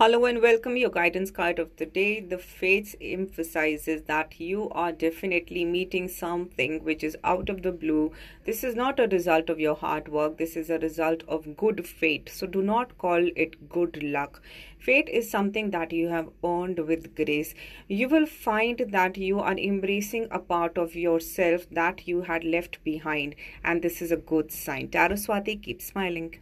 Hello and welcome. Your guidance card of the day. The faith emphasizes that you are definitely meeting something which is out of the blue. This is not a result of your hard work. This is a result of good fate. So do not call it good luck. Fate is something that you have earned with grace. You will find that you are embracing a part of yourself that you had left behind, and this is a good sign. Taraswati, keep smiling.